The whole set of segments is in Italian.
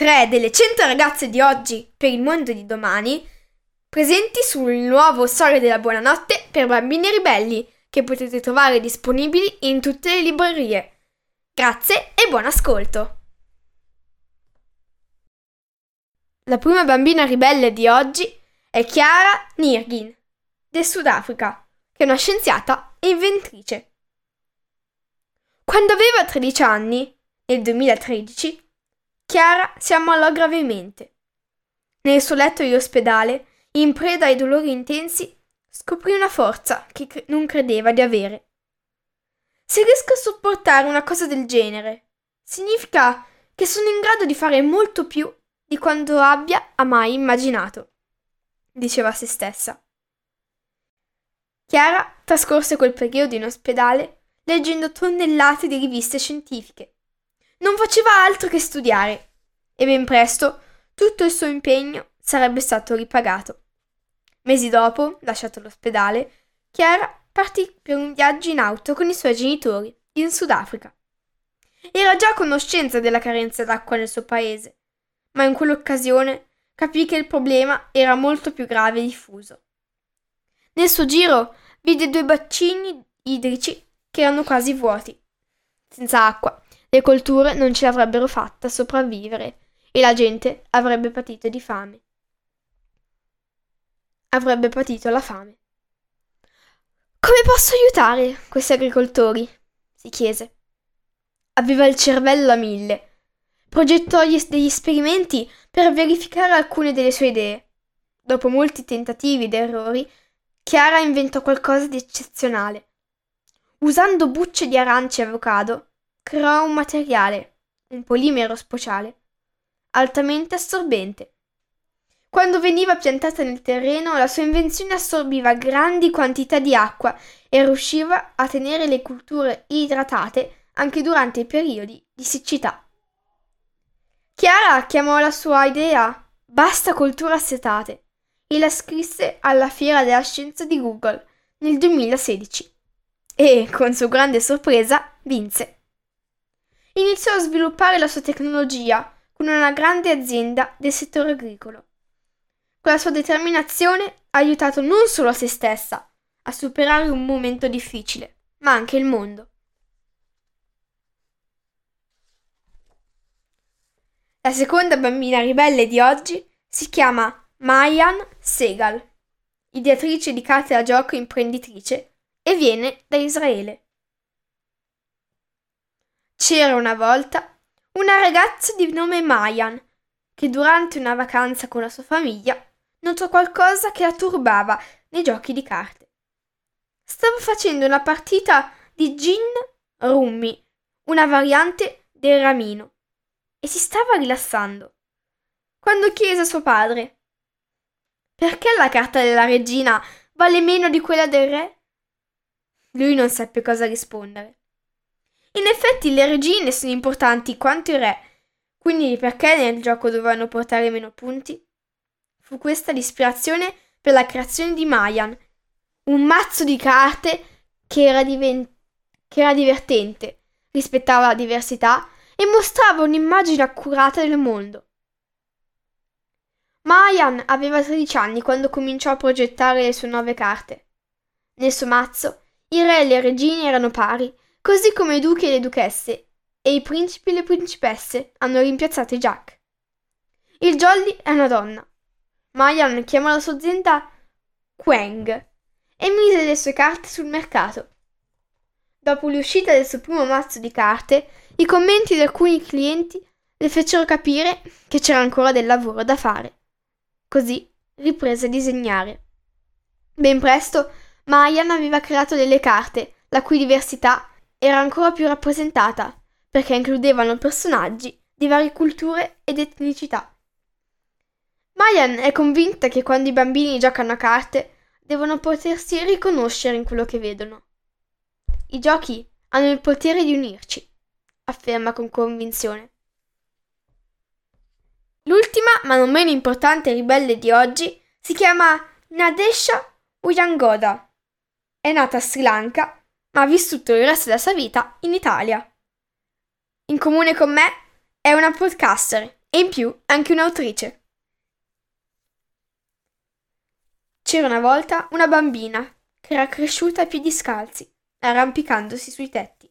tre delle 100 ragazze di oggi per il mondo di domani presenti sul nuovo Storia della Buonanotte per bambini ribelli che potete trovare disponibili in tutte le librerie. Grazie e buon ascolto! La prima bambina ribelle di oggi è Chiara Nirgin, del Sudafrica, che è una scienziata e inventrice. Quando aveva 13 anni, nel 2013, Chiara si ammalò gravemente. Nel suo letto di ospedale, in preda ai dolori intensi, scoprì una forza che cre- non credeva di avere. Se riesco a sopportare una cosa del genere, significa che sono in grado di fare molto più di quanto abbia mai immaginato, diceva a se stessa. Chiara trascorse quel periodo in ospedale leggendo tonnellate di riviste scientifiche. Non faceva altro che studiare e ben presto tutto il suo impegno sarebbe stato ripagato. Mesi dopo, lasciato l'ospedale, Chiara partì per un viaggio in auto con i suoi genitori in Sudafrica. Era già a conoscenza della carenza d'acqua nel suo paese, ma in quell'occasione capì che il problema era molto più grave e diffuso. Nel suo giro vide due bacini idrici che erano quasi vuoti. Senza acqua, le colture non ce l'avrebbero fatta sopravvivere e la gente avrebbe patito di fame. Avrebbe patito la fame. Come posso aiutare questi agricoltori? si chiese. Aveva il cervello a mille. Progettò gli, degli esperimenti per verificare alcune delle sue idee. Dopo molti tentativi ed errori, Chiara inventò qualcosa di eccezionale usando bucce di arance e avocado, creò un materiale, un polimero speciale, altamente assorbente. Quando veniva piantata nel terreno, la sua invenzione assorbiva grandi quantità di acqua e riusciva a tenere le culture idratate anche durante i periodi di siccità. Chiara chiamò la sua idea Basta colture assetate e la scrisse alla Fiera della Scienza di Google nel 2016 e, con sua grande sorpresa, vinse. Iniziò a sviluppare la sua tecnologia con una grande azienda del settore agricolo. Con la sua determinazione ha aiutato non solo se stessa a superare un momento difficile, ma anche il mondo. La seconda bambina ribelle di oggi si chiama Mayan Segal, ideatrice di carte da gioco imprenditrice e viene da Israele. C'era una volta una ragazza di nome Mayan che durante una vacanza con la sua famiglia notò qualcosa che la turbava nei giochi di carte. Stava facendo una partita di gin rummi, una variante del ramino, e si stava rilassando. Quando chiese a suo padre perché la carta della regina vale meno di quella del re? Lui non seppe cosa rispondere. In effetti le regine sono importanti quanto i re, quindi perché nel gioco dovevano portare meno punti? Fu questa l'ispirazione per la creazione di Mayan, un mazzo di carte che era, diven- che era divertente, rispettava la diversità e mostrava un'immagine accurata del mondo. Mayan aveva 13 anni quando cominciò a progettare le sue nuove carte. Nel suo mazzo i re e le regine erano pari, così come i duchi e le duchesse, e i principi e le principesse hanno rimpiazzato Jack. Il Jolly è una donna. Mayan chiamò la sua azienda Quang e mise le sue carte sul mercato. Dopo l'uscita del suo primo mazzo di carte, i commenti di alcuni clienti le fecero capire che c'era ancora del lavoro da fare. Così riprese a disegnare. Ben presto Mayan aveva creato delle carte la cui diversità era ancora più rappresentata perché includevano personaggi di varie culture ed etnicità. Mayan è convinta che quando i bambini giocano a carte devono potersi riconoscere in quello che vedono. I giochi hanno il potere di unirci, afferma con convinzione. L'ultima, ma non meno importante ribelle di oggi si chiama Nadesha Uyangoda. È nata a Sri Lanka, ma ha vissuto il resto della sua vita in Italia. In comune con me è una podcaster e in più anche un'autrice. C'era una volta una bambina che era cresciuta a piedi scalzi, arrampicandosi sui tetti.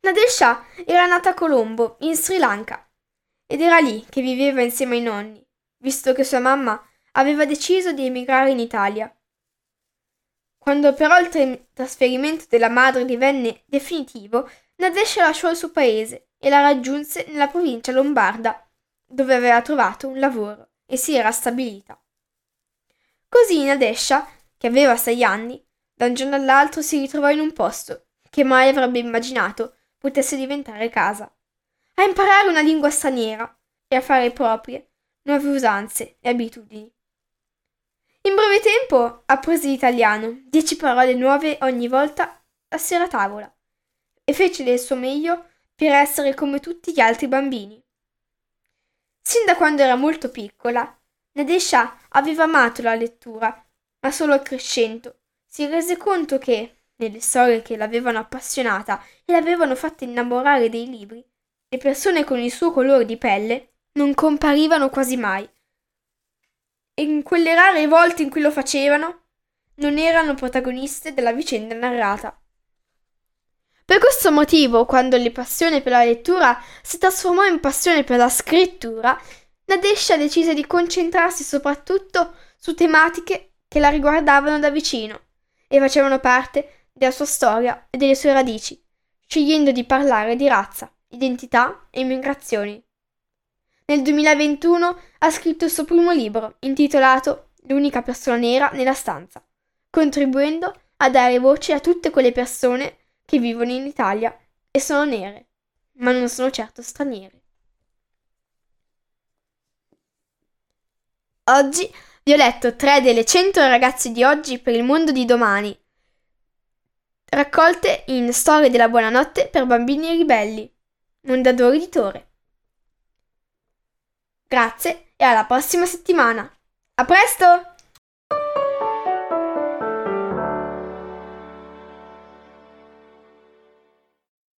Nader Shah era nata a Colombo, in Sri Lanka, ed era lì che viveva insieme ai nonni, visto che sua mamma aveva deciso di emigrare in Italia. Quando però il tra- trasferimento della madre divenne definitivo, Nadesha lasciò il suo paese e la raggiunse nella provincia lombarda, dove aveva trovato un lavoro e si era stabilita. Così Nadesha, che aveva sei anni, da un giorno all'altro si ritrovò in un posto che mai avrebbe immaginato potesse diventare casa, a imparare una lingua straniera e a fare proprie nuove usanze e abitudini. In breve tempo apprese l'italiano, dieci parole nuove ogni volta a sera a tavola, e fece del suo meglio per essere come tutti gli altri bambini. Sin da quando era molto piccola, Nadesha aveva amato la lettura, ma solo crescendo si rese conto che, nelle storie che l'avevano appassionata e l'avevano fatta innamorare dei libri, le persone con il suo colore di pelle non comparivano quasi mai. E in quelle rare volte in cui lo facevano, non erano protagoniste della vicenda narrata. Per questo motivo, quando la passione per la lettura si trasformò in passione per la scrittura, Nadesha decise di concentrarsi soprattutto su tematiche che la riguardavano da vicino e facevano parte della sua storia e delle sue radici, scegliendo di parlare di razza, identità e immigrazioni. Nel 2021 ha scritto il suo primo libro, intitolato L'unica persona nera nella stanza, contribuendo a dare voce a tutte quelle persone che vivono in Italia e sono nere, ma non sono certo straniere. Oggi vi ho letto tre delle cento ragazze di oggi per il mondo di domani, raccolte in Storie della buonanotte per bambini ribelli, Mondadori Editore. Grazie e alla prossima settimana. A presto!